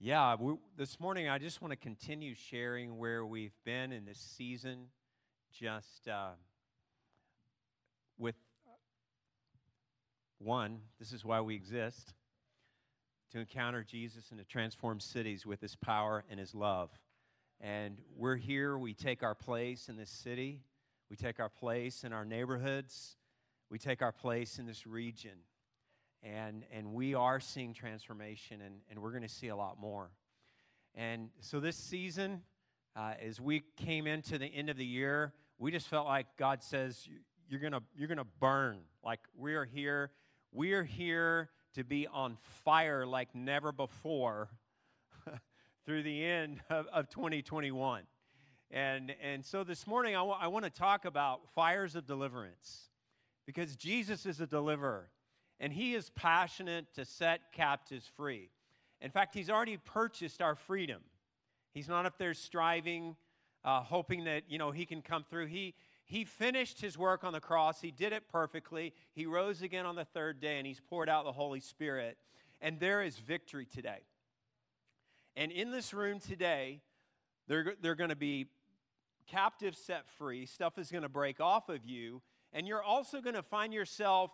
Yeah, we, this morning I just want to continue sharing where we've been in this season, just uh, with one, this is why we exist to encounter Jesus and to transform cities with his power and his love. And we're here, we take our place in this city, we take our place in our neighborhoods, we take our place in this region and, and we are seeing transformation, and, and we're going to see a lot more. And so this season, uh, as we came into the end of the year, we just felt like God says, you're going to you're to burn. Like we are here. We are here to be on fire like never before through the end of, of 2021. And, and so this morning, I, w- I want to talk about fires of deliverance because Jesus is a deliverer and he is passionate to set captives free. In fact, he's already purchased our freedom. He's not up there striving, uh, hoping that you know he can come through. He he finished his work on the cross. He did it perfectly. He rose again on the third day, and he's poured out the Holy Spirit. And there is victory today. And in this room today, they're, they're going to be captives set free. Stuff is going to break off of you. And you're also going to find yourself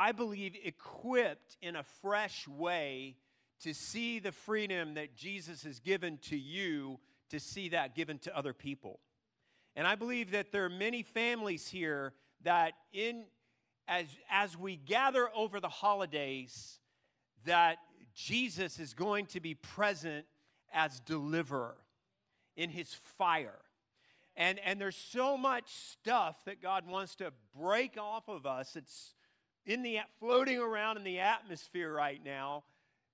I believe, equipped in a fresh way to see the freedom that Jesus has given to you, to see that given to other people. And I believe that there are many families here that in as as we gather over the holidays that Jesus is going to be present as deliverer in his fire. And and there's so much stuff that God wants to break off of us. It's in the floating around in the atmosphere right now.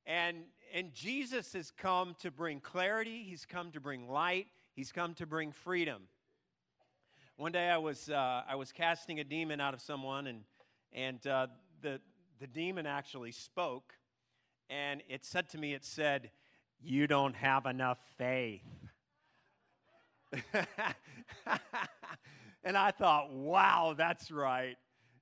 And, and Jesus has come to bring clarity, he's come to bring light, he's come to bring freedom. One day I was, uh, I was casting a demon out of someone, and, and uh, the, the demon actually spoke. And it said to me, it said, You don't have enough faith. and I thought, wow, that's right.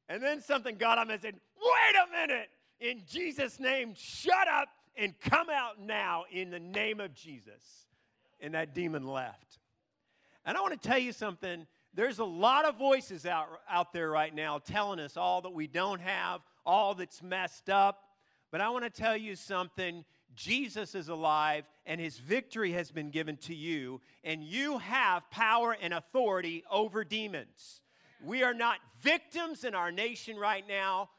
And then something got him and said, Wait a minute! In Jesus' name, shut up and come out now in the name of Jesus. And that demon left. And I want to tell you something. There's a lot of voices out, out there right now telling us all that we don't have, all that's messed up. But I want to tell you something. Jesus is alive and his victory has been given to you, and you have power and authority over demons. We are not victims in our nation right now,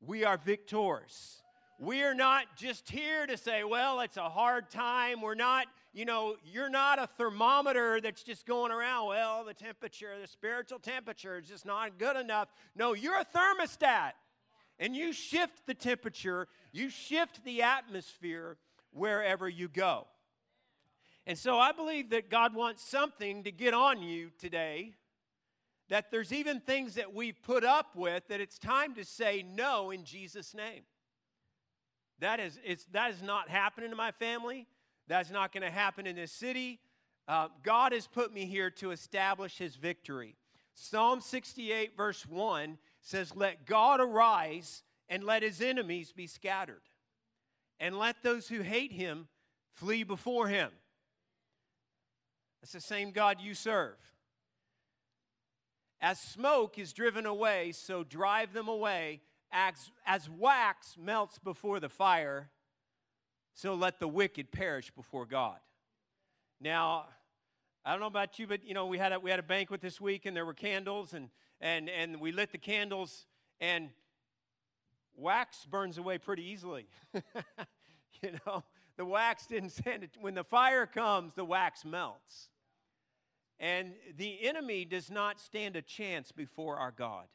we are victors. We are not just here to say, well, it's a hard time. We're not, you know, you're not a thermometer that's just going around, well, the temperature, the spiritual temperature is just not good enough. No, you're a thermostat. And you shift the temperature, you shift the atmosphere wherever you go. And so I believe that God wants something to get on you today that there's even things that we've put up with that it's time to say no in Jesus' name. That is, it's, that is not happening in my family. That's not going to happen in this city. Uh, God has put me here to establish his victory. Psalm 68, verse 1 says, Let God arise and let his enemies be scattered, and let those who hate him flee before him. That's the same God you serve. As smoke is driven away, so drive them away. As, as wax melts before the fire, so let the wicked perish before God. Now, I don't know about you, but you know, we had a, we had a banquet this week and there were candles and, and, and we lit the candles and wax burns away pretty easily. you know, the wax didn't stand it. When the fire comes, the wax melts. And the enemy does not stand a chance before our God.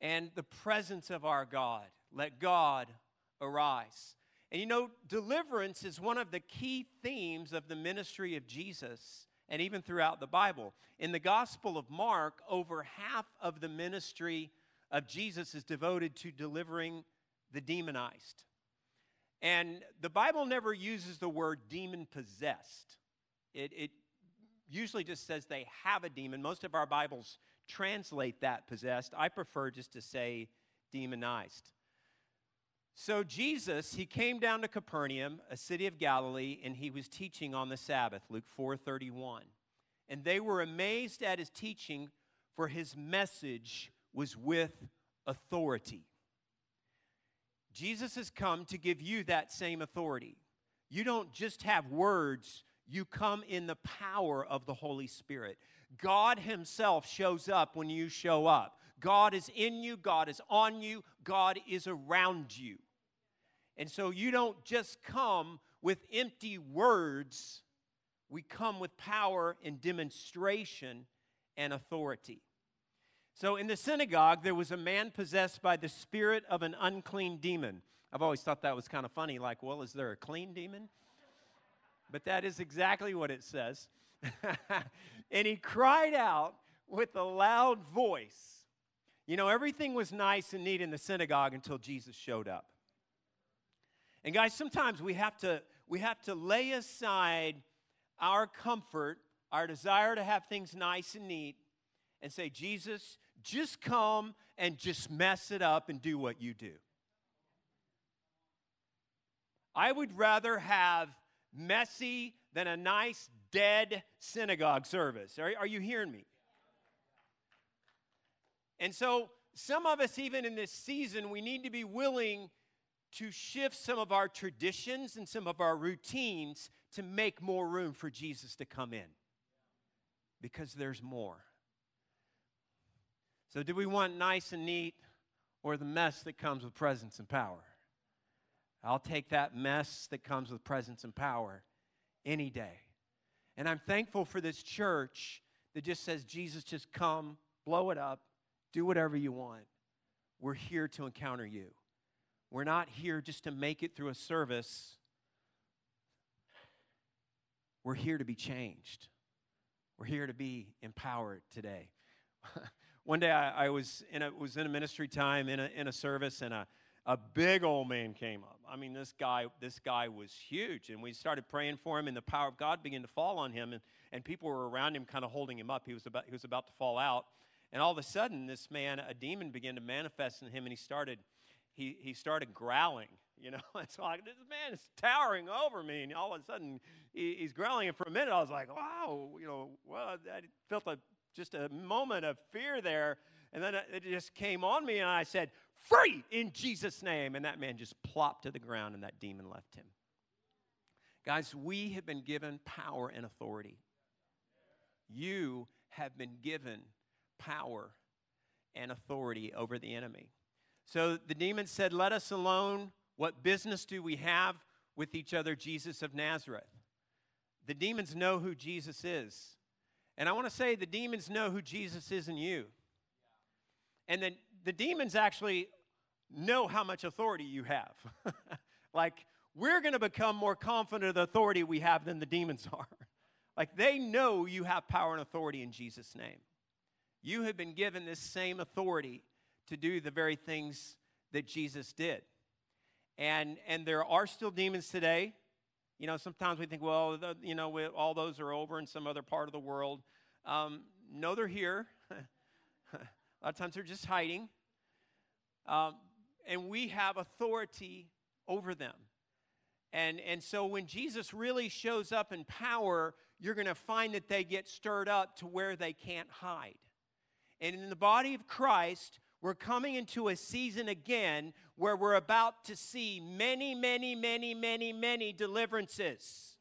And the presence of our God. Let God arise. And you know, deliverance is one of the key themes of the ministry of Jesus and even throughout the Bible. In the Gospel of Mark, over half of the ministry of Jesus is devoted to delivering the demonized. And the Bible never uses the word demon possessed. It, it usually just says they have a demon. Most of our Bibles translate that possessed. I prefer just to say demonized. So Jesus, he came down to Capernaum, a city of Galilee, and he was teaching on the Sabbath, Luke 4:31. And they were amazed at his teaching, for his message was with authority. Jesus has come to give you that same authority. You don't just have words, you come in the power of the Holy Spirit. God Himself shows up when you show up. God is in you, God is on you, God is around you. And so you don't just come with empty words, we come with power and demonstration and authority. So in the synagogue, there was a man possessed by the spirit of an unclean demon. I've always thought that was kind of funny, like, well, is there a clean demon? But that is exactly what it says. and he cried out with a loud voice. You know, everything was nice and neat in the synagogue until Jesus showed up. And guys, sometimes we have to we have to lay aside our comfort, our desire to have things nice and neat and say, "Jesus, just come and just mess it up and do what you do." I would rather have messy than a nice dead synagogue service. Are, are you hearing me? And so, some of us, even in this season, we need to be willing to shift some of our traditions and some of our routines to make more room for Jesus to come in because there's more. So, do we want nice and neat or the mess that comes with presence and power? I'll take that mess that comes with presence and power any day. And I'm thankful for this church that just says, Jesus, just come, blow it up, do whatever you want. We're here to encounter you. We're not here just to make it through a service. We're here to be changed. We're here to be empowered today. One day I, I, was, in a, was in a ministry time in a, in a service, and a, a big old man came up. I mean, this guy, this guy was huge. And we started praying for him, and the power of God began to fall on him. And, and people were around him, kind of holding him up. He was, about, he was about to fall out. And all of a sudden, this man, a demon began to manifest in him, and he started he, he started growling. You know, it's like this man is towering over me, and all of a sudden he, he's growling. And for a minute, I was like, "Wow!" You know, well, I felt a, just a moment of fear there, and then it just came on me, and I said, "Free in Jesus' name!" And that man just plopped to the ground, and that demon left him. Guys, we have been given power and authority. You have been given power and authority over the enemy. So the demon said, Let us alone. What business do we have with each other, Jesus of Nazareth? The demons know who Jesus is. And I want to say the demons know who Jesus is in you. And then the demons actually know how much authority you have. like, we're going to become more confident of the authority we have than the demons are. like, they know you have power and authority in Jesus' name. You have been given this same authority to do the very things that Jesus did. And, and there are still demons today. You know, sometimes we think, well, the, you know, we, all those are over in some other part of the world. Um, no, they're here. A lot of times they're just hiding. Um, and we have authority over them. And, and so when Jesus really shows up in power, you're going to find that they get stirred up to where they can't hide. And in the body of Christ, we're coming into a season again where we're about to see many, many, many, many, many deliverances.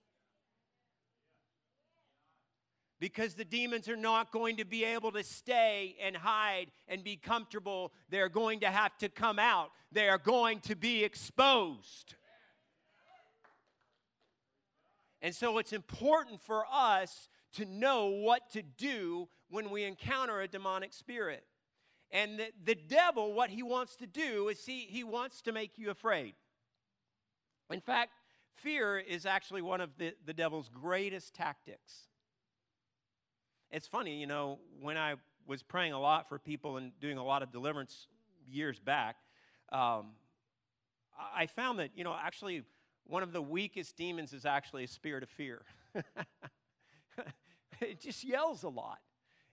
Because the demons are not going to be able to stay and hide and be comfortable. They're going to have to come out, they are going to be exposed. And so it's important for us to know what to do when we encounter a demonic spirit. And the, the devil, what he wants to do is he, he wants to make you afraid. In fact, fear is actually one of the, the devil's greatest tactics. It's funny, you know, when I was praying a lot for people and doing a lot of deliverance years back, um, I found that, you know, actually one of the weakest demons is actually a spirit of fear. it just yells a lot.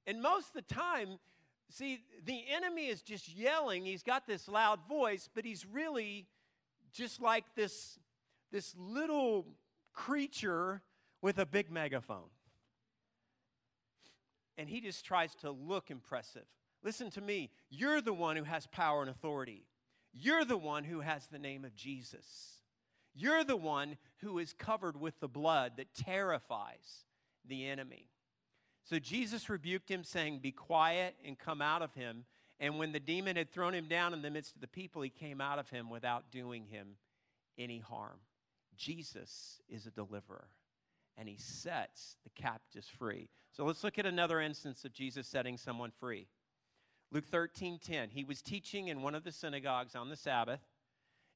And most of the time, See, the enemy is just yelling. He's got this loud voice, but he's really just like this, this little creature with a big megaphone. And he just tries to look impressive. Listen to me. You're the one who has power and authority. You're the one who has the name of Jesus. You're the one who is covered with the blood that terrifies the enemy. So Jesus rebuked him, saying, Be quiet and come out of him. And when the demon had thrown him down in the midst of the people, he came out of him without doing him any harm. Jesus is a deliverer, and he sets the captives free. So let's look at another instance of Jesus setting someone free. Luke 13 10. He was teaching in one of the synagogues on the Sabbath,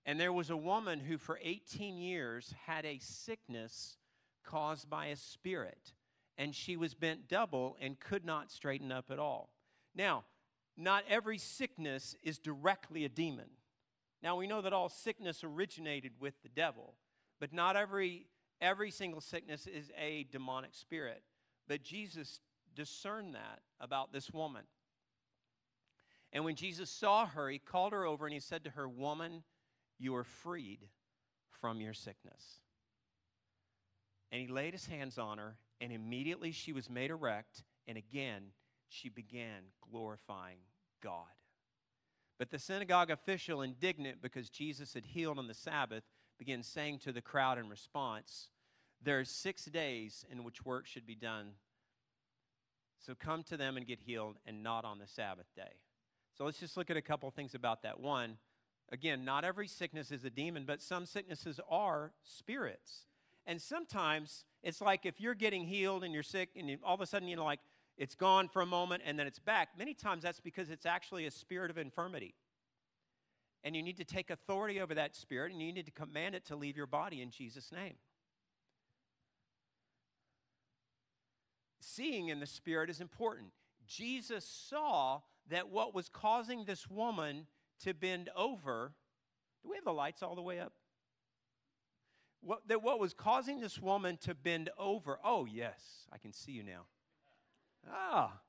and there was a woman who for 18 years had a sickness caused by a spirit, and she was bent double and could not straighten up at all. Now, not every sickness is directly a demon. Now, we know that all sickness originated with the devil, but not every, every single sickness is a demonic spirit. But Jesus discerned that about this woman. And when Jesus saw her, he called her over and he said to her, Woman, you are freed from your sickness. And he laid his hands on her, and immediately she was made erect, and again she began glorifying God. But the synagogue official, indignant because Jesus had healed on the Sabbath, began saying to the crowd in response, There are six days in which work should be done. So come to them and get healed, and not on the Sabbath day. So let's just look at a couple things about that. One, again, not every sickness is a demon, but some sicknesses are spirits. And sometimes it's like if you're getting healed and you're sick, and you, all of a sudden, you know, like it's gone for a moment and then it's back. Many times that's because it's actually a spirit of infirmity. And you need to take authority over that spirit and you need to command it to leave your body in Jesus' name. Seeing in the spirit is important. Jesus saw that what was causing this woman to bend over, do we have the lights all the way up? What, that what was causing this woman to bend over, oh, yes, I can see you now. Ah,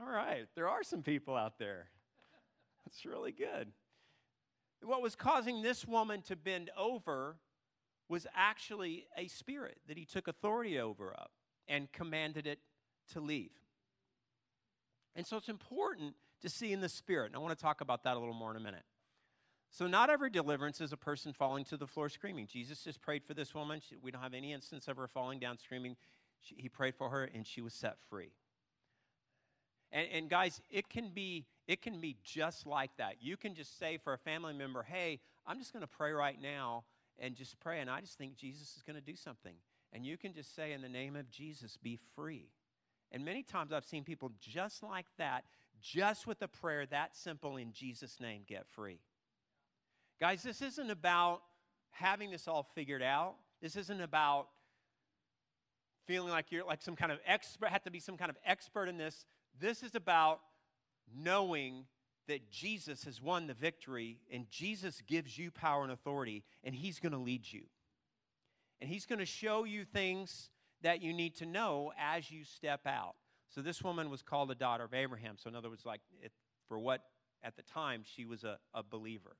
all right. There are some people out there. That's really good. What was causing this woman to bend over was actually a spirit that he took authority over up and commanded it to leave. And so it's important to see in the spirit. And I want to talk about that a little more in a minute. So, not every deliverance is a person falling to the floor screaming. Jesus just prayed for this woman. She, we don't have any instance of her falling down screaming. She, he prayed for her and she was set free. And, and guys, it can be it can be just like that. You can just say for a family member, "Hey, I'm just going to pray right now and just pray, and I just think Jesus is going to do something." And you can just say, "In the name of Jesus, be free." And many times I've seen people just like that, just with a prayer that simple in Jesus' name, get free. Guys, this isn't about having this all figured out. This isn't about feeling like you're like some kind of expert, have to be some kind of expert in this. This is about knowing that Jesus has won the victory and Jesus gives you power and authority and he's going to lead you. And he's going to show you things that you need to know as you step out. So this woman was called a daughter of Abraham. So in other words, like it, for what at the time she was a, a believer.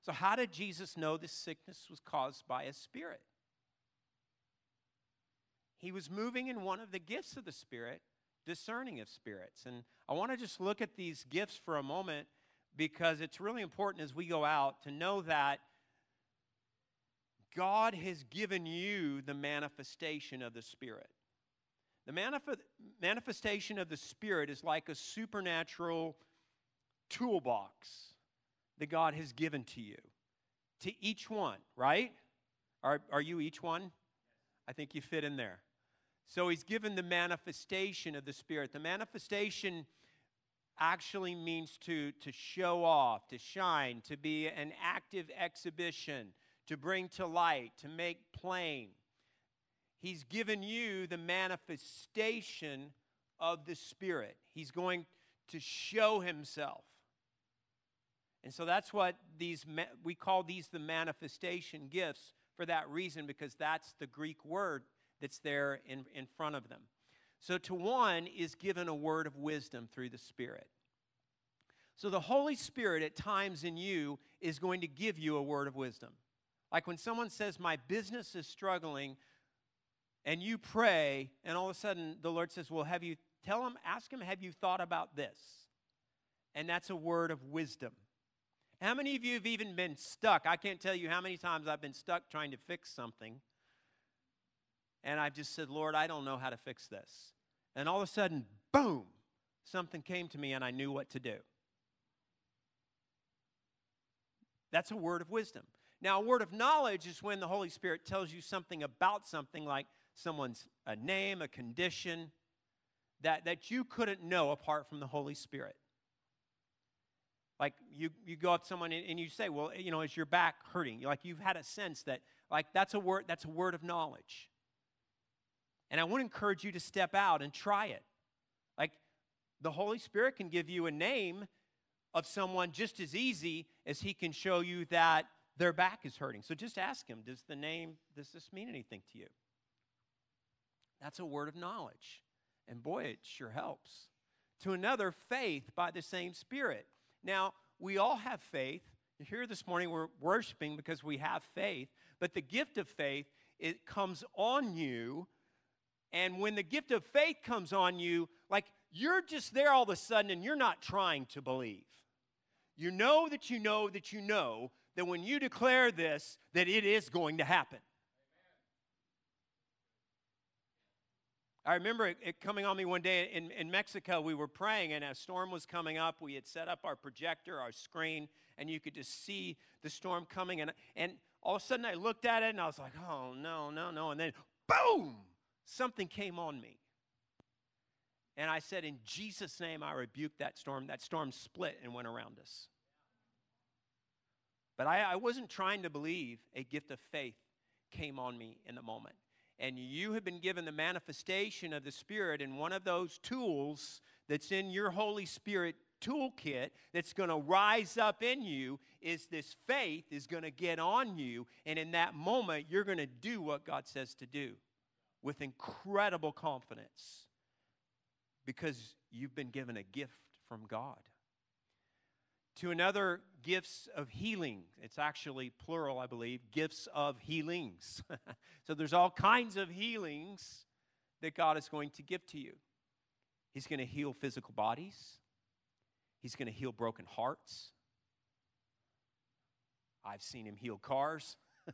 So how did Jesus know this sickness was caused by a spirit? He was moving in one of the gifts of the Spirit discerning of spirits. And I want to just look at these gifts for a moment because it's really important as we go out to know that God has given you the manifestation of the Spirit. The manif- manifestation of the Spirit is like a supernatural toolbox that God has given to you, to each one, right? Are, are you each one? I think you fit in there. So he's given the manifestation of the Spirit. The manifestation actually means to, to show off, to shine, to be an active exhibition, to bring to light, to make plain. He's given you the manifestation of the Spirit. He's going to show himself. And so that's what these we call these the manifestation gifts for that reason because that's the Greek word that's there in, in front of them. So, to one is given a word of wisdom through the Spirit. So, the Holy Spirit at times in you is going to give you a word of wisdom. Like when someone says, My business is struggling, and you pray, and all of a sudden the Lord says, Well, have you, tell him, ask him, have you thought about this? And that's a word of wisdom. How many of you have even been stuck? I can't tell you how many times I've been stuck trying to fix something. And I've just said, Lord, I don't know how to fix this. And all of a sudden, boom, something came to me and I knew what to do. That's a word of wisdom. Now, a word of knowledge is when the Holy Spirit tells you something about something, like someone's a name, a condition, that, that you couldn't know apart from the Holy Spirit. Like you, you go up to someone and you say, well, you know, is your back hurting? Like you've had a sense that, like that's a word, that's a word of knowledge. And I want to encourage you to step out and try it. Like the Holy Spirit can give you a name of someone just as easy as he can show you that their back is hurting. So just ask him, does the name, does this mean anything to you? That's a word of knowledge. And boy, it sure helps. To another, faith by the same Spirit. Now, we all have faith. Here this morning, we're worshiping because we have faith, but the gift of faith, it comes on you. And when the gift of faith comes on you, like you're just there all of a sudden and you're not trying to believe. You know that you know that you know that when you declare this, that it is going to happen. I remember it, coming on me one day in, in Mexico. We were praying, and a storm was coming up. We had set up our projector, our screen, and you could just see the storm coming. And, and all of a sudden, I looked at it, and I was like, oh, no, no, no. And then, boom, something came on me. And I said, In Jesus' name, I rebuke that storm. That storm split and went around us. But I, I wasn't trying to believe. A gift of faith came on me in the moment and you have been given the manifestation of the Spirit, and one of those tools that's in your Holy Spirit toolkit that's going to rise up in you is this faith is going to get on you. And in that moment, you're going to do what God says to do with incredible confidence because you've been given a gift from God to another gifts of healing. It's actually plural, I believe, gifts of healings. so there's all kinds of healings that God is going to give to you. He's going to heal physical bodies, He's going to heal broken hearts. I've seen Him heal cars.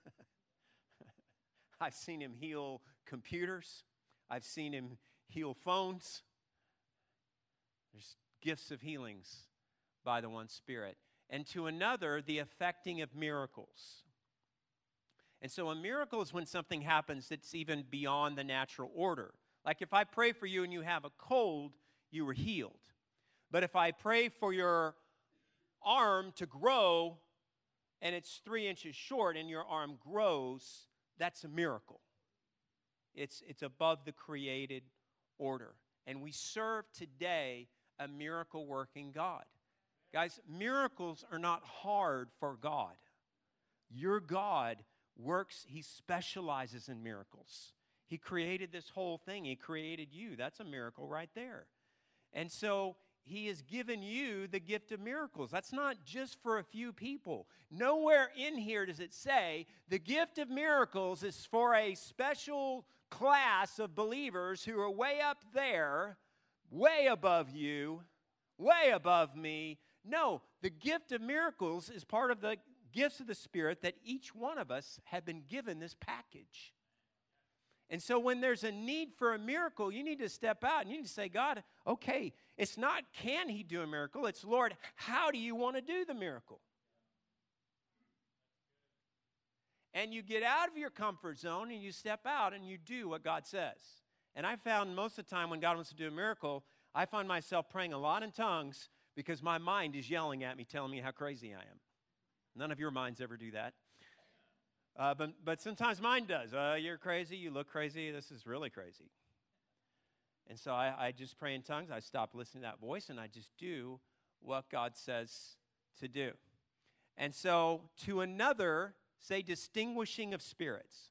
I've seen Him heal computers. I've seen Him heal phones. There's gifts of healings by the one Spirit, and to another, the effecting of miracles. And so, a miracle is when something happens that's even beyond the natural order. Like if I pray for you and you have a cold, you were healed. But if I pray for your arm to grow and it's three inches short and your arm grows, that's a miracle. It's, it's above the created order. And we serve today a miracle working God. Guys, miracles are not hard for God. Your God works, He specializes in miracles. He created this whole thing, He created you. That's a miracle right there. And so, he has given you the gift of miracles. That's not just for a few people. Nowhere in here does it say the gift of miracles is for a special class of believers who are way up there, way above you, way above me, no, the gift of miracles is part of the gifts of the Spirit that each one of us have been given this package. And so when there's a need for a miracle, you need to step out and you need to say, God, okay, it's not can he do a miracle, it's Lord, how do you want to do the miracle? And you get out of your comfort zone and you step out and you do what God says. And I found most of the time when God wants to do a miracle, I find myself praying a lot in tongues because my mind is yelling at me, telling me how crazy I am. None of your minds ever do that. Uh, but, but sometimes mine does. Uh, you're crazy. You look crazy. This is really crazy. And so I, I just pray in tongues. I stop listening to that voice and I just do what God says to do. And so to another, say distinguishing of spirits.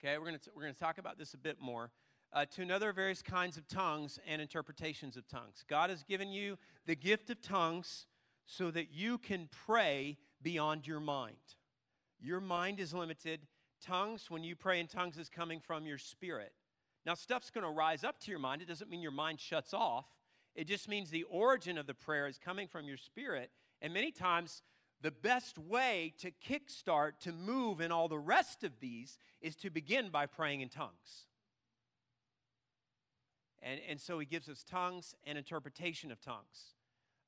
Okay, we're going we're gonna talk about this a bit more uh, to another various kinds of tongues and interpretations of tongues. God has given you the gift of tongues so that you can pray beyond your mind. Your mind is limited. Tongues, when you pray in tongues, is coming from your spirit. Now, stuff's going to rise up to your mind. It doesn't mean your mind shuts off. It just means the origin of the prayer is coming from your spirit. And many times, the best way to kickstart, to move in all the rest of these, is to begin by praying in tongues. And, and so he gives us tongues and interpretation of tongues.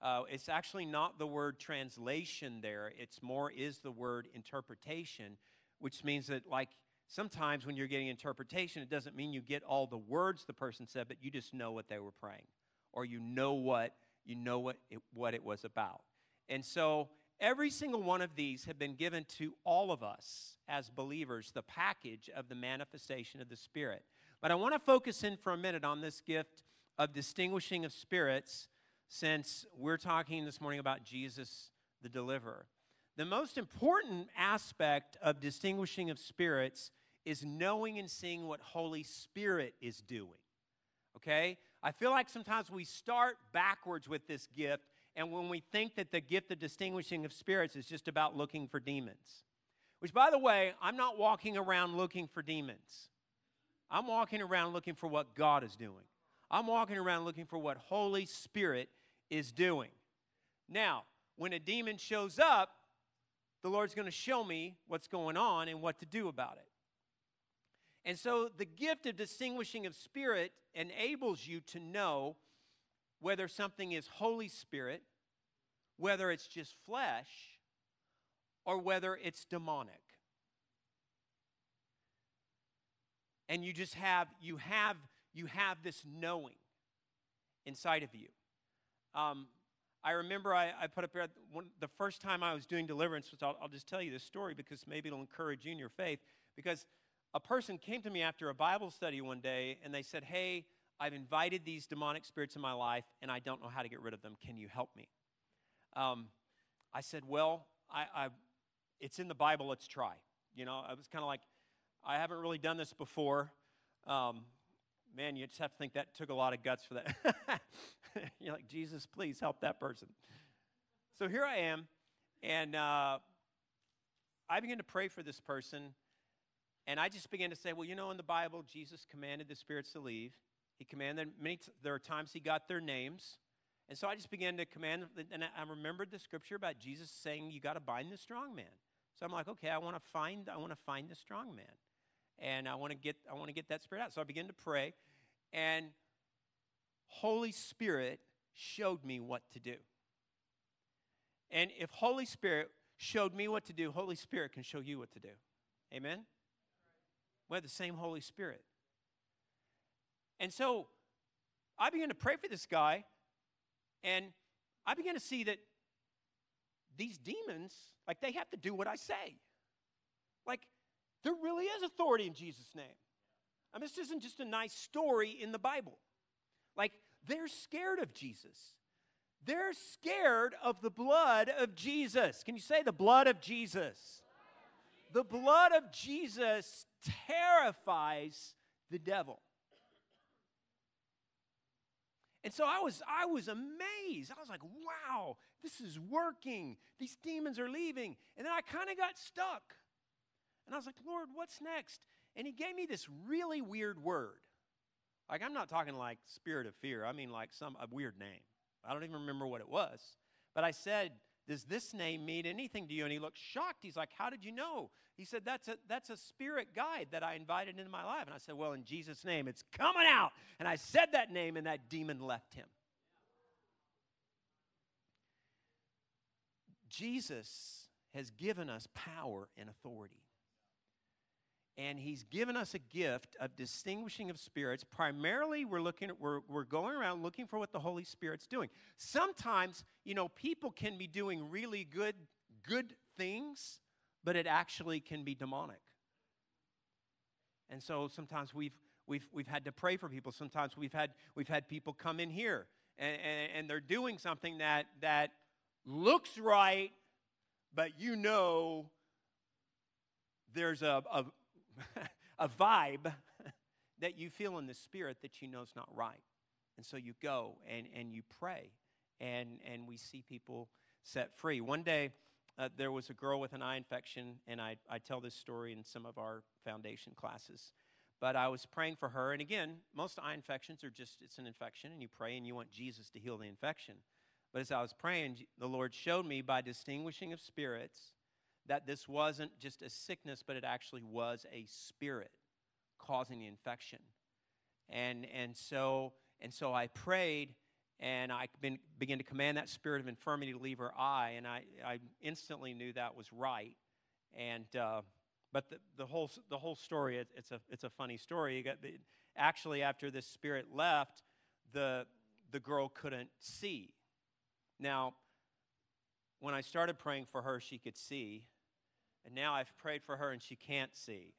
Uh, it's actually not the word translation there, it's more is the word interpretation, which means that, like, sometimes when you're getting interpretation, it doesn't mean you get all the words the person said, but you just know what they were praying, or you know what you know what it, what it was about. And so every single one of these have been given to all of us as believers, the package of the manifestation of the Spirit. But I want to focus in for a minute on this gift of distinguishing of spirits since we're talking this morning about Jesus the deliverer. The most important aspect of distinguishing of spirits is knowing and seeing what Holy Spirit is doing. Okay? I feel like sometimes we start backwards with this gift, and when we think that the gift of distinguishing of spirits is just about looking for demons. Which, by the way, I'm not walking around looking for demons. I'm walking around looking for what God is doing. I'm walking around looking for what Holy Spirit is doing. Now, when a demon shows up, the Lord's going to show me what's going on and what to do about it. And so the gift of distinguishing of spirit enables you to know whether something is Holy Spirit, whether it's just flesh, or whether it's demonic. And you just have you have you have this knowing inside of you. Um, I remember I, I put up the first time I was doing deliverance, which I'll, I'll just tell you this story because maybe it'll encourage you in your faith. Because a person came to me after a Bible study one day and they said, Hey, I've invited these demonic spirits in my life and I don't know how to get rid of them. Can you help me? Um, I said, Well, I, I, it's in the Bible, let's try. You know, I was kind of like, I haven't really done this before. Um, man, you just have to think that took a lot of guts for that. You're like, Jesus, please help that person. So here I am, and uh, I begin to pray for this person, and I just began to say, well, you know, in the Bible, Jesus commanded the spirits to leave. He commanded many. T- there are times he got their names, and so I just began to command. And I remembered the scripture about Jesus saying, "You got to bind the strong man." So I'm like, okay, I want to find. I want to find the strong man and I want to get I want to get that spirit out. So I began to pray, and Holy Spirit showed me what to do. And if Holy Spirit showed me what to do, Holy Spirit can show you what to do. Amen. We have the same Holy Spirit. And so I began to pray for this guy, and I began to see that these demons, like they have to do what I say. Like there really is authority in Jesus' name. I mean, this isn't just a nice story in the Bible. Like, they're scared of Jesus. They're scared of the blood of Jesus. Can you say the blood of Jesus? The blood of Jesus terrifies the devil. And so I was I was amazed. I was like, "Wow, this is working. These demons are leaving." And then I kind of got stuck. And I was like, Lord, what's next? And he gave me this really weird word. Like, I'm not talking like spirit of fear, I mean like some a weird name. I don't even remember what it was. But I said, Does this name mean anything to you? And he looked shocked. He's like, How did you know? He said, That's a, that's a spirit guide that I invited into my life. And I said, Well, in Jesus' name, it's coming out. And I said that name, and that demon left him. Jesus has given us power and authority and he's given us a gift of distinguishing of spirits. Primarily we're looking at we're, we're going around looking for what the holy spirit's doing. Sometimes you know people can be doing really good good things but it actually can be demonic. And so sometimes we've we've we've had to pray for people. Sometimes we've had we've had people come in here and, and, and they're doing something that that looks right but you know there's a, a, a vibe that you feel in the spirit that you know is not right. And so you go and, and you pray, and, and we see people set free. One day, uh, there was a girl with an eye infection, and I, I tell this story in some of our foundation classes. But I was praying for her, and again, most eye infections are just it's an infection, and you pray and you want Jesus to heal the infection. But as I was praying, the Lord showed me by distinguishing of spirits that this wasn't just a sickness, but it actually was a spirit causing the infection. And, and, so, and so I prayed, and I been, began to command that spirit of infirmity to leave her eye, and I, I instantly knew that was right. And uh, but the, the whole the whole story it, it's a it's a funny story. Actually after this spirit left, the the girl couldn't see. Now, when I started praying for her, she could see, and now I've prayed for her and she can't see.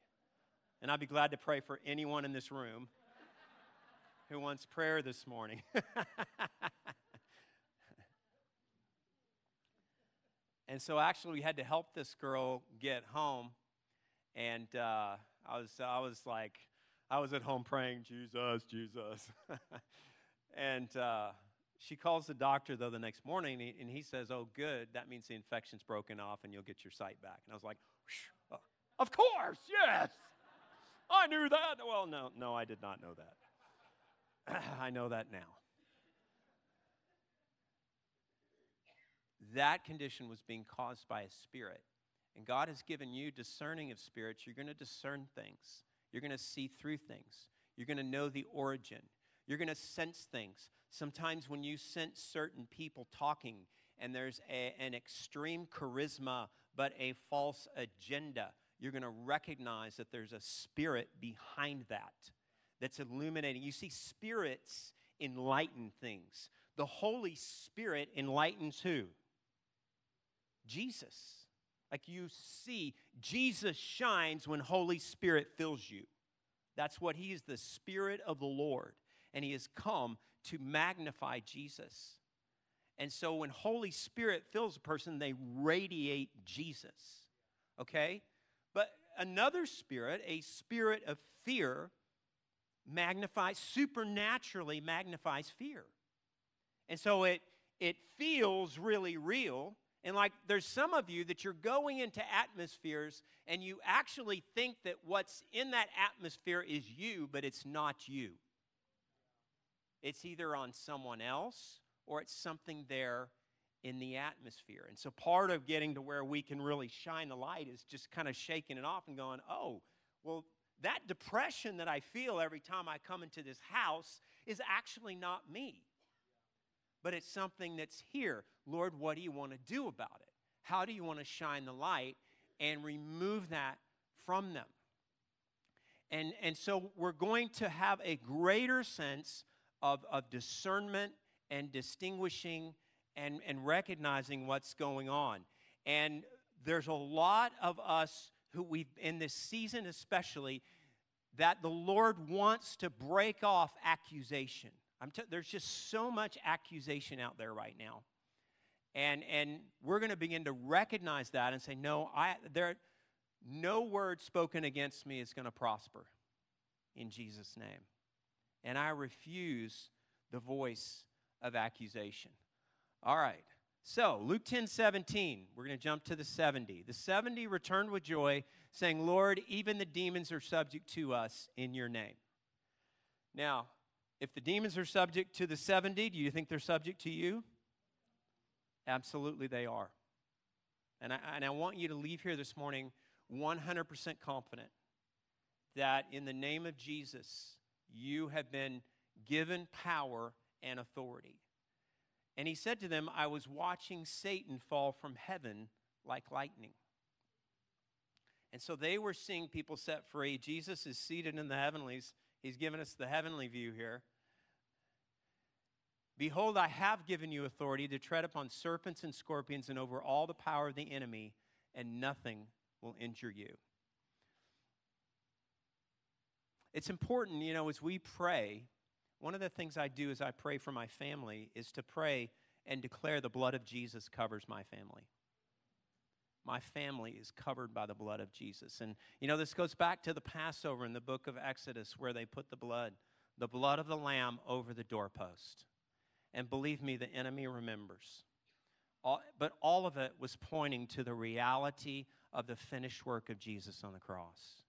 And I'd be glad to pray for anyone in this room who wants prayer this morning. and so actually, we had to help this girl get home. And uh, I, was, I was like, I was at home praying, Jesus, Jesus. and uh, she calls the doctor, though, the next morning, and he, says, Oh, good, that means the infection's broken off and you'll get your sight back. And I was like, uh, Of course, yes. I knew that. Well, no, no, I did not know that. I know that now. That condition was being caused by a spirit. And God has given you discerning of spirits. You're going to discern things, you're going to see through things, you're going to know the origin, you're going to sense things. Sometimes when you sense certain people talking and there's a, an extreme charisma but a false agenda, you're going to recognize that there's a spirit behind that that's illuminating. You see, spirits enlighten things. The Holy Spirit enlightens who? Jesus. Like you see, Jesus shines when Holy Spirit fills you. That's what He is the Spirit of the Lord, and He has come to magnify Jesus. And so when Holy Spirit fills a person, they radiate Jesus. Okay? But another spirit, a spirit of fear, magnifies, supernaturally magnifies fear. And so it, it feels really real. And like there's some of you that you're going into atmospheres and you actually think that what's in that atmosphere is you, but it's not you. It's either on someone else or it's something there in the atmosphere. And so part of getting to where we can really shine the light is just kind of shaking it off and going, oh, well, that depression that I feel every time I come into this house is actually not me. But it's something that's here. Lord, what do you want to do about it? How do you want to shine the light and remove that from them? And, and so we're going to have a greater sense of, of discernment and distinguishing and, and recognizing what's going on. And there's a lot of us who we've, in this season especially, that the Lord wants to break off accusation. T- there's just so much accusation out there right now. And, and we're going to begin to recognize that and say, no, I, there, no word spoken against me is going to prosper in Jesus' name. And I refuse the voice of accusation. All right. So, Luke 10 17, we're going to jump to the 70. The 70 returned with joy, saying, Lord, even the demons are subject to us in your name. Now, if the demons are subject to the 70, do you think they're subject to you? Absolutely, they are. And I, and I want you to leave here this morning 100% confident that in the name of Jesus, you have been given power and authority. And he said to them, I was watching Satan fall from heaven like lightning. And so they were seeing people set free. Jesus is seated in the heavenlies. He's given us the heavenly view here. Behold, I have given you authority to tread upon serpents and scorpions and over all the power of the enemy, and nothing will injure you. It's important, you know, as we pray, one of the things I do as I pray for my family is to pray and declare the blood of Jesus covers my family. My family is covered by the blood of Jesus. And, you know, this goes back to the Passover in the book of Exodus where they put the blood, the blood of the lamb over the doorpost. And believe me, the enemy remembers. All, but all of it was pointing to the reality of the finished work of Jesus on the cross.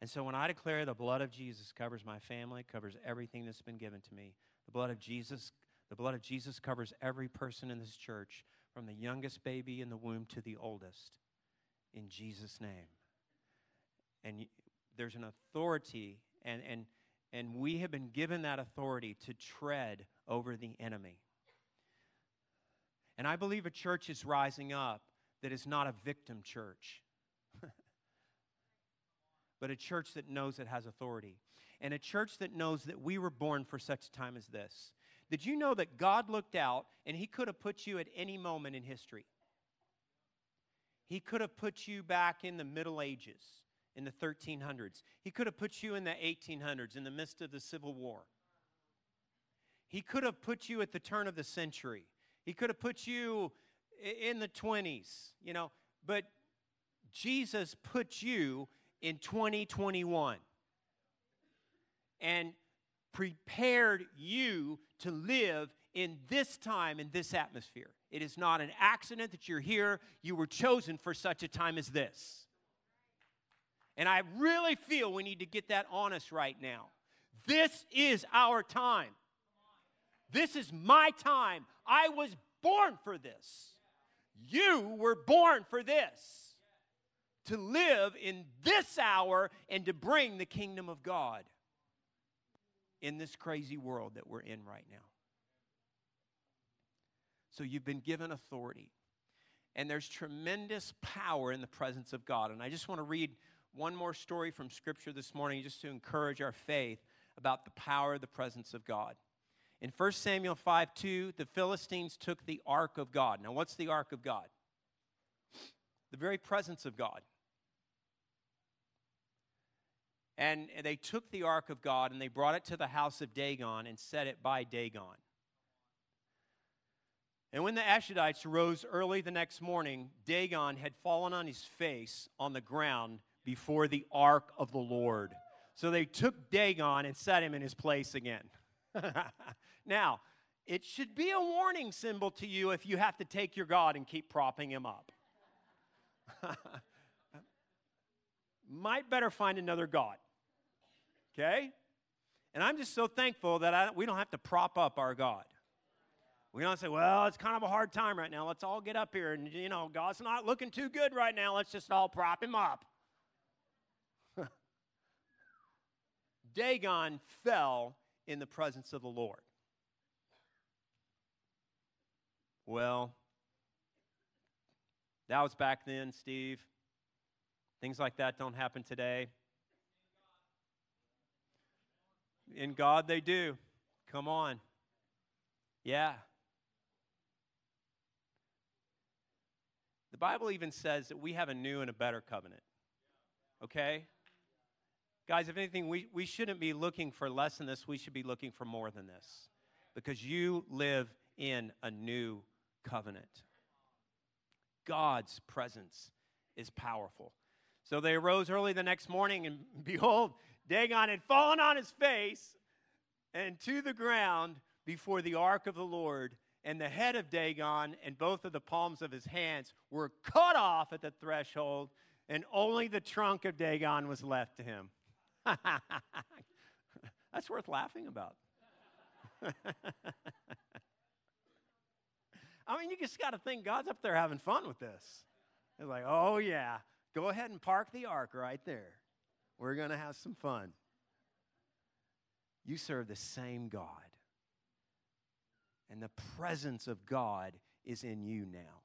And so when I declare the blood of Jesus covers my family, covers everything that's been given to me, the blood of Jesus, the blood of Jesus covers every person in this church, from the youngest baby in the womb to the oldest, in Jesus' name. And there's an authority, and, and, and we have been given that authority to tread over the enemy. And I believe a church is rising up that is not a victim church, but a church that knows it has authority. And a church that knows that we were born for such a time as this. Did you know that God looked out and He could have put you at any moment in history? He could have put you back in the Middle Ages, in the 1300s. He could have put you in the 1800s, in the midst of the Civil War. He could have put you at the turn of the century. He could have put you in the 20s, you know, but Jesus put you in 2021 and prepared you to live in this time, in this atmosphere. It is not an accident that you're here. You were chosen for such a time as this. And I really feel we need to get that on us right now. This is our time. This is my time. I was born for this. You were born for this to live in this hour and to bring the kingdom of God in this crazy world that we're in right now. So you've been given authority. And there's tremendous power in the presence of God. And I just want to read one more story from Scripture this morning just to encourage our faith about the power of the presence of God. In 1 Samuel 5 2, the Philistines took the ark of God. Now, what's the ark of God? The very presence of God. And they took the ark of God and they brought it to the house of Dagon and set it by Dagon. And when the Ashdodites rose early the next morning, Dagon had fallen on his face on the ground before the ark of the Lord. So they took Dagon and set him in his place again. now, it should be a warning symbol to you if you have to take your God and keep propping him up. Might better find another God. Okay? And I'm just so thankful that I, we don't have to prop up our God. We don't say, well, it's kind of a hard time right now. Let's all get up here. And, you know, God's not looking too good right now. Let's just all prop him up. Dagon fell in the presence of the Lord. Well, that was back then, Steve. Things like that don't happen today. In God, they do. Come on. Yeah. The Bible even says that we have a new and a better covenant. Okay? Guys, if anything, we, we shouldn't be looking for less than this. We should be looking for more than this. Because you live in a new covenant. God's presence is powerful. So they arose early the next morning, and behold, Dagon had fallen on his face and to the ground before the ark of the Lord and the head of Dagon and both of the palms of his hands were cut off at the threshold, and only the trunk of Dagon was left to him. That's worth laughing about. I mean, you just got to think God's up there having fun with this. It's like, oh, yeah, go ahead and park the ark right there. We're going to have some fun. You serve the same God. And the presence of God is in you now.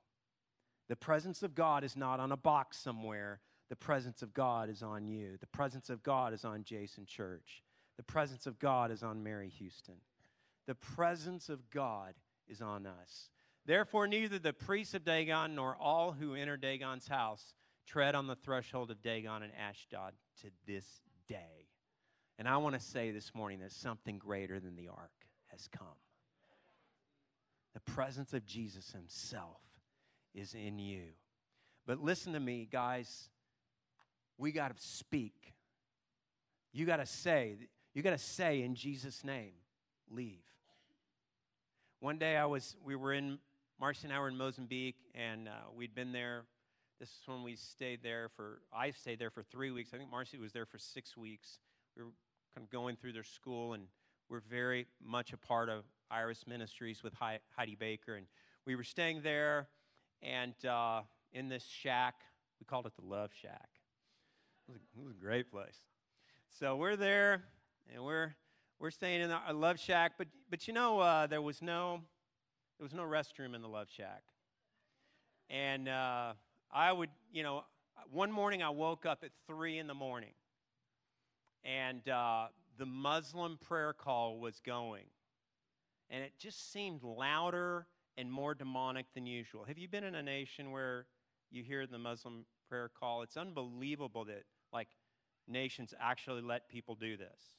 The presence of God is not on a box somewhere. The presence of God is on you. The presence of God is on Jason Church. The presence of God is on Mary Houston. The presence of God is on us. Therefore, neither the priests of Dagon nor all who enter Dagon's house tread on the threshold of Dagon and Ashdod to this day. And I want to say this morning that something greater than the ark has come. The presence of Jesus Himself is in you. But listen to me, guys. We got to speak. You got to say, you got to say in Jesus' name, leave. One day I was, we were in Marcy and I were in Mozambique, and uh, we'd been there. This is when we stayed there for, I stayed there for three weeks. I think Marcy was there for six weeks. We were kind of going through their school, and we're very much a part of Iris Ministries with Heidi Baker. And we were staying there, and uh, in this shack, we called it the Love Shack. It was, a, it was a great place. So we're there, and we're we're staying in a Love Shack, but but you know uh, there was no there was no restroom in the Love Shack, and uh, I would you know one morning I woke up at three in the morning, and uh, the Muslim prayer call was going, and it just seemed louder and more demonic than usual. Have you been in a nation where you hear the Muslim prayer call? It's unbelievable that like nations actually let people do this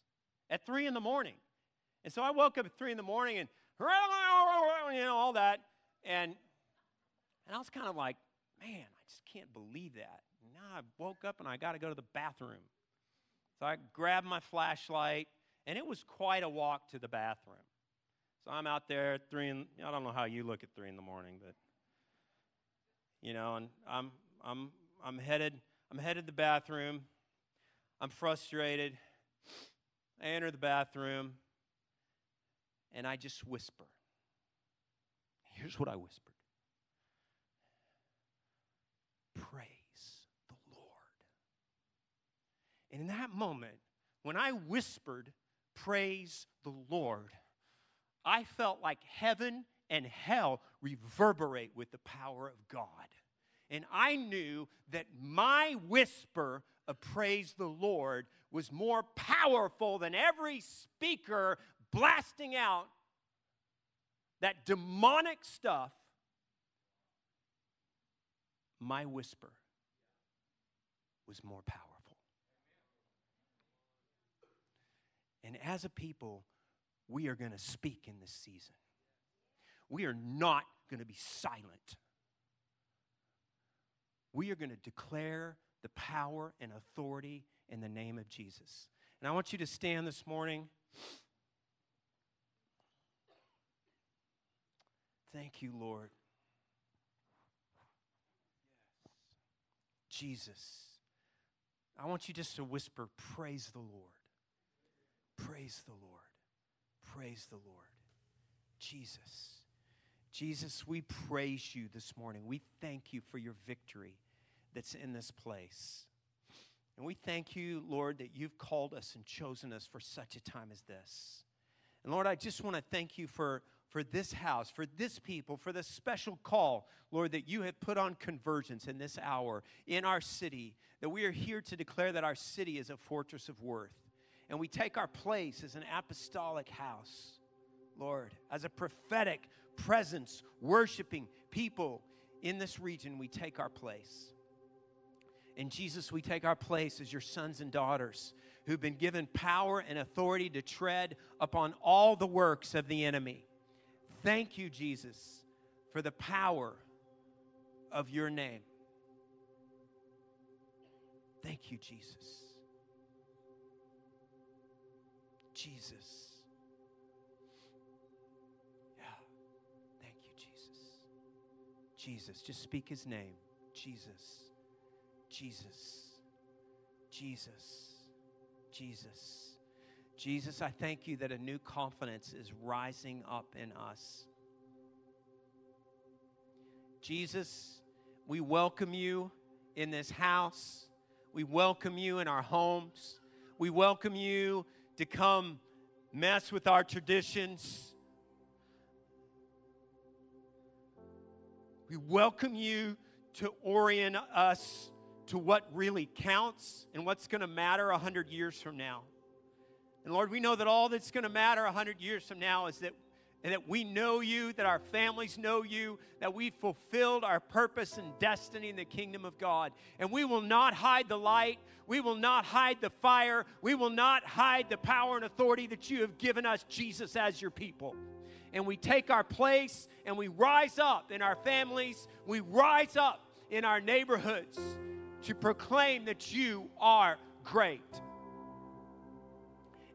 at three in the morning. And so I woke up at three in the morning and you know all that, and and I was kind of like, man, I just can't believe that. now I woke up and I got to go to the bathroom. So I grabbed my flashlight, and it was quite a walk to the bathroom. So I'm out there at three. In, I don't know how you look at three in the morning, but you know, and I'm I'm I'm headed I'm headed to the bathroom. I'm frustrated. I enter the bathroom, and I just whisper. Here's what I whispered. Praise the Lord. And in that moment, when I whispered, Praise the Lord, I felt like heaven and hell reverberate with the power of God. And I knew that my whisper of praise the Lord was more powerful than every speaker blasting out that demonic stuff. My whisper was more powerful. And as a people, we are going to speak in this season. We are not going to be silent. We are going to declare the power and authority in the name of Jesus. And I want you to stand this morning. Thank you, Lord. Yes. Jesus. I want you just to whisper, Praise the Lord. Praise the Lord. Praise the Lord. Jesus. Jesus, we praise you this morning. We thank you for your victory that's in this place. And we thank you, Lord, that you've called us and chosen us for such a time as this. And Lord, I just want to thank you for, for this house, for this people, for the special call, Lord, that you have put on convergence in this hour in our city, that we are here to declare that our city is a fortress of worth and we take our place as an apostolic house, Lord, as a prophetic presence, worshiping people in this region, we take our place. In Jesus, we take our place as your sons and daughters who've been given power and authority to tread upon all the works of the enemy. Thank you, Jesus, for the power of your name. Thank you, Jesus. Jesus. Yeah. Thank you, Jesus. Jesus. Just speak his name. Jesus. Jesus. Jesus. Jesus. Jesus, I thank you that a new confidence is rising up in us. Jesus, we welcome you in this house. We welcome you in our homes. We welcome you to come mess with our traditions. We welcome you to orient us to what really counts and what's going to matter 100 years from now. And Lord, we know that all that's going to matter 100 years from now is that that we know you, that our families know you, that we fulfilled our purpose and destiny in the kingdom of God. And we will not hide the light, we will not hide the fire, we will not hide the power and authority that you have given us, Jesus, as your people. And we take our place and we rise up in our families, we rise up in our neighborhoods to proclaim that you are great.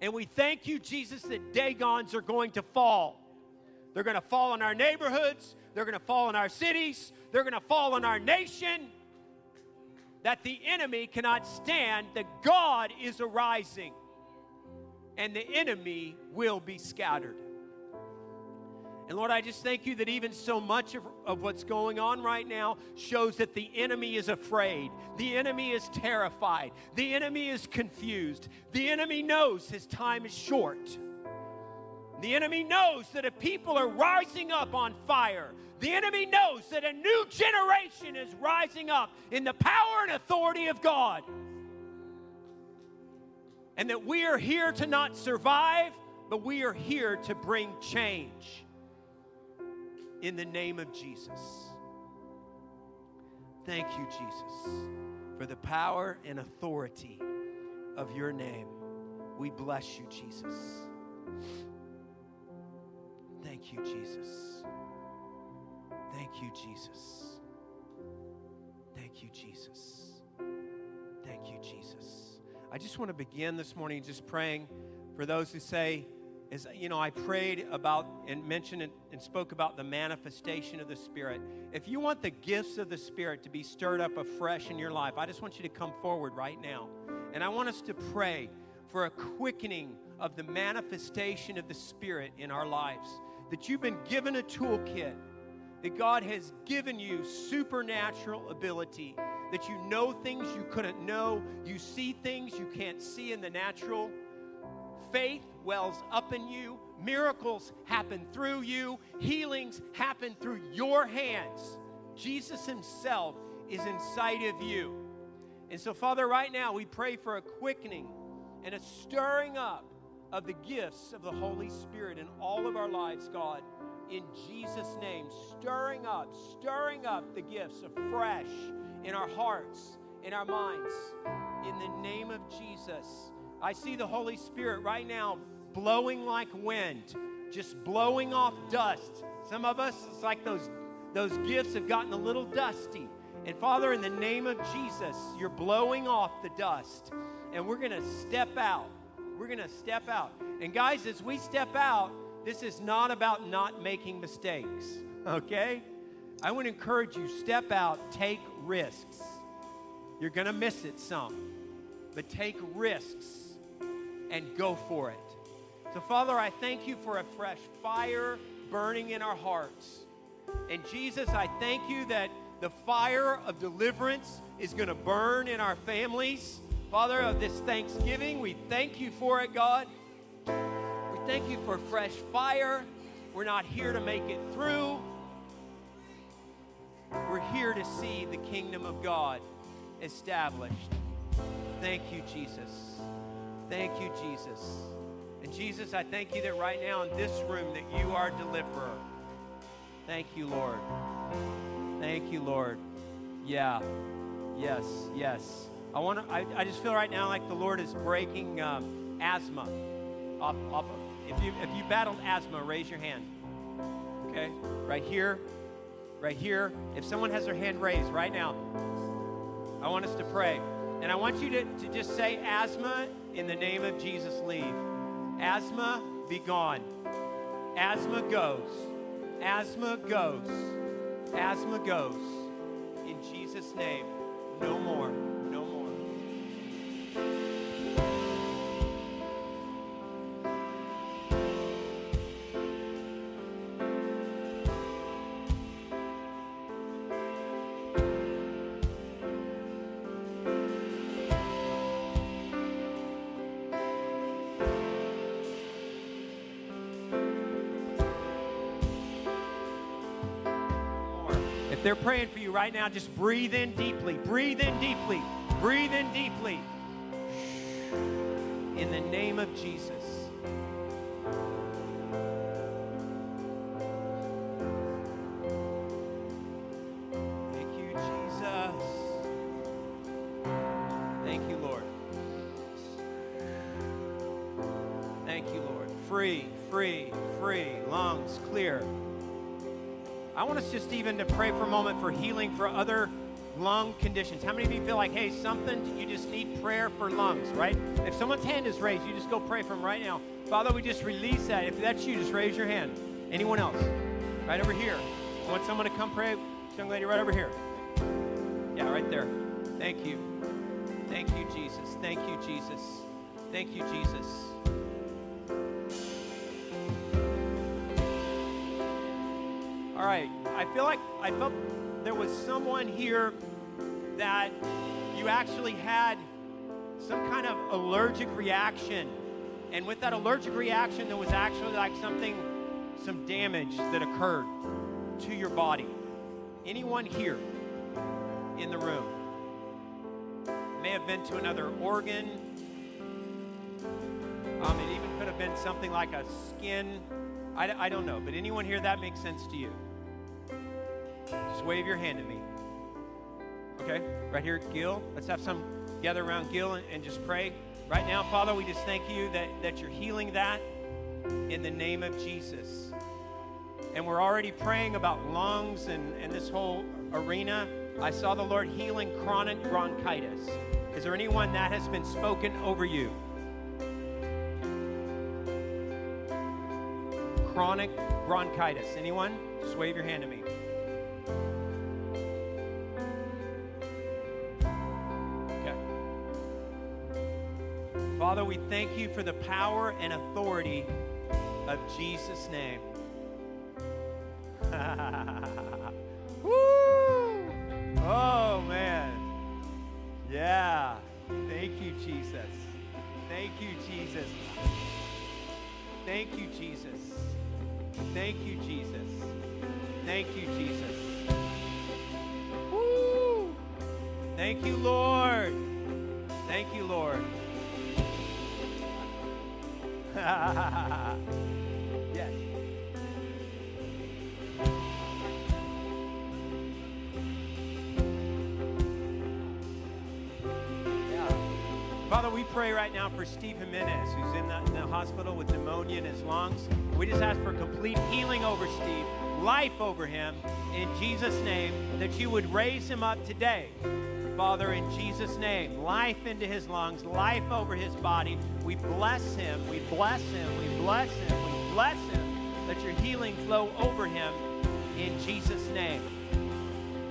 And we thank you, Jesus, that Dagons are going to fall they're going to fall in our neighborhoods. they're going to fall in our cities, they're going to fall in our nation. That the enemy cannot stand, that God is arising, and the enemy will be scattered. And Lord, I just thank you that even so much of, of, what's going on right now shows that the enemy is afraid. The enemy is terrified. The enemy is confused. The enemy knows his time is short. The enemy knows that if people are rising up on fire, the enemy knows that a new generation is rising up in the power and authority of God. And that we are here to not survive, but we are here to bring change in the name of Jesus. Thank you, Jesus, for the power and authority of your name. We bless you, Jesus. Thank you, Jesus. Thank you, Jesus. Thank you, Jesus. Thank you, Jesus. I just want to begin this morning just praying for those who say, is, you know, I prayed about and mentioned and spoke about the manifestation of the Spirit. If you want the gifts of the Spirit to be stirred up afresh in your life, I just want you to come forward right now. And I want us to pray for a quickening of the manifestation of the Spirit in our lives. That you've been given a toolkit, that God has given you supernatural ability, that you know things you couldn't know, you see things you can't see in the natural faith wells up in you, miracles happen through you, healings happen through your hands. Jesus Himself is inside of you. And so, Father, right now we pray for a quickening and a stirring up of the gifts of the Holy Spirit in all of our lives, God. In Jesus' name, stirring up, stirring up the gifts afresh in our hearts, in our minds. In the name of Jesus. I see the Holy Spirit right now blowing like wind, just blowing off dust. Some of us, it's like those, those gifts have gotten a little dusty. And Father, in the name of Jesus, you're blowing off the dust. And we're going to step out. We're going to step out. And guys, as we step out, this is not about not making mistakes, okay? I would encourage you step out, take risks. You're going to miss it some, but take risks and go for it. So, Father, I thank you for a fresh fire burning in our hearts. And Jesus, I thank you that the fire of deliverance is going to burn in our families. Father, of this Thanksgiving, we thank you for it, God. We thank you for fresh fire. We're not here to make it through. We're here to see the kingdom of God established. Thank you, Jesus. Thank you, Jesus. And Jesus, I thank you that right now in this room that you are deliverer. Thank you, Lord. Thank you, Lord. Yeah. Yes, yes. I want to I, I just feel right now like the Lord is breaking um, asthma off, off of, if you if you battled asthma, raise your hand. Okay? Right here. Right here. If someone has their hand raised right now, I want us to pray. And I want you to, to just say asthma in the name of Jesus, leave. Asthma, be gone. Asthma goes. Asthma goes. Asthma goes. In Jesus' name, no more. They're praying for you right now, just breathe in deeply. Breathe in deeply. Breathe in deeply. In the name of Jesus. I want us just even to pray for a moment for healing for other lung conditions. How many of you feel like, hey, something you just need prayer for lungs, right? If someone's hand is raised, you just go pray for them right now. Father, we just release that. If that's you, just raise your hand. Anyone else? Right over here. I Want someone to come pray? Young lady right over here. Yeah, right there. Thank you. Thank you, Jesus. Thank you, Jesus. Thank you, Jesus. Right. I feel like I felt there was someone here that you actually had some kind of allergic reaction. And with that allergic reaction, there was actually like something, some damage that occurred to your body. Anyone here in the room may have been to another organ. Um, it even could have been something like a skin. I, I don't know, but anyone here that makes sense to you? Just wave your hand at me. Okay, right here, Gil. Let's have some gather around Gil and, and just pray. Right now, Father, we just thank you that, that you're healing that in the name of Jesus. And we're already praying about lungs and, and this whole arena. I saw the Lord healing chronic bronchitis. Is there anyone that has been spoken over you? Chronic bronchitis. Anyone? Just wave your hand at me. We thank you for the power and authority of Jesus' name. Woo! Oh, man. Yeah. Thank you, Jesus. Thank you, Jesus. Thank you, Jesus. Thank you, Jesus. Thank you, Jesus. Woo! Thank you, Lord. Thank you, Lord. Yes. Father, we pray right now for Steve Jimenez, who's in the, in the hospital with pneumonia in his lungs. We just ask for complete healing over Steve, life over him, in Jesus' name, that you would raise him up today. Father, in Jesus' name, life into his lungs, life over his body. We bless him, we bless him, we bless him, we bless him. Let your healing flow over him in Jesus' name.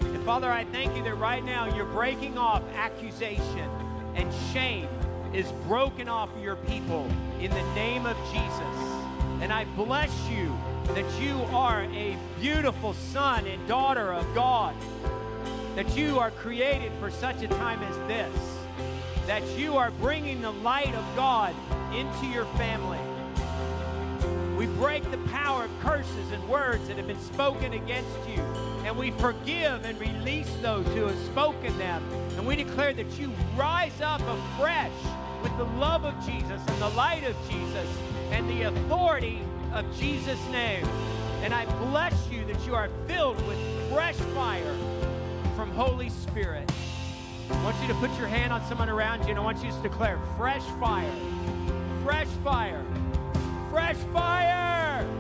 And Father, I thank you that right now you're breaking off accusation and shame is broken off of your people in the name of Jesus. And I bless you that you are a beautiful son and daughter of God that you are created for such a time as this, that you are bringing the light of God into your family. We break the power of curses and words that have been spoken against you, and we forgive and release those who have spoken them. And we declare that you rise up afresh with the love of Jesus and the light of Jesus and the authority of Jesus' name. And I bless you that you are filled with fresh fire from Holy Spirit. I want you to put your hand on someone around you and I want you to declare fresh fire, fresh fire, fresh fire.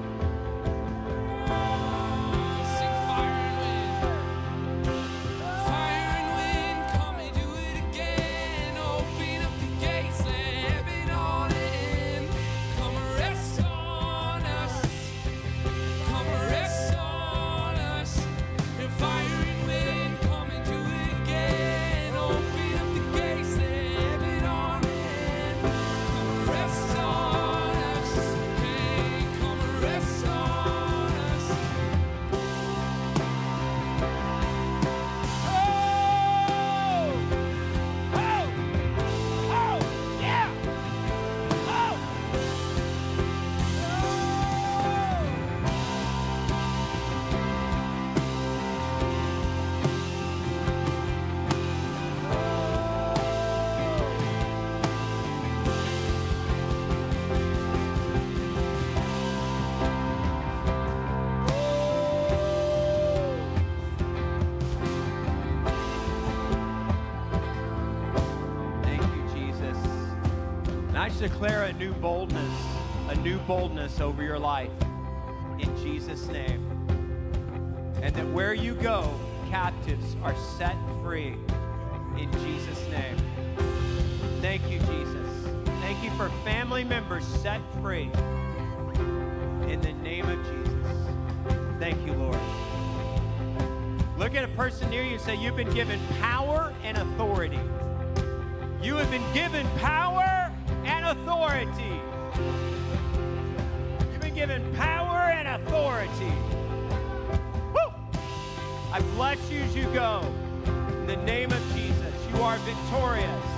Declare a new boldness, a new boldness over your life in Jesus' name. And that where you go, captives are set free in Jesus' name. Thank you, Jesus. Thank you for family members set free in the name of Jesus. Thank you, Lord. Look at a person near you and say, You've been given power and authority. You have been given power authority. You've been given power and authority. Woo! I bless you as you go. In the name of Jesus, you are victorious.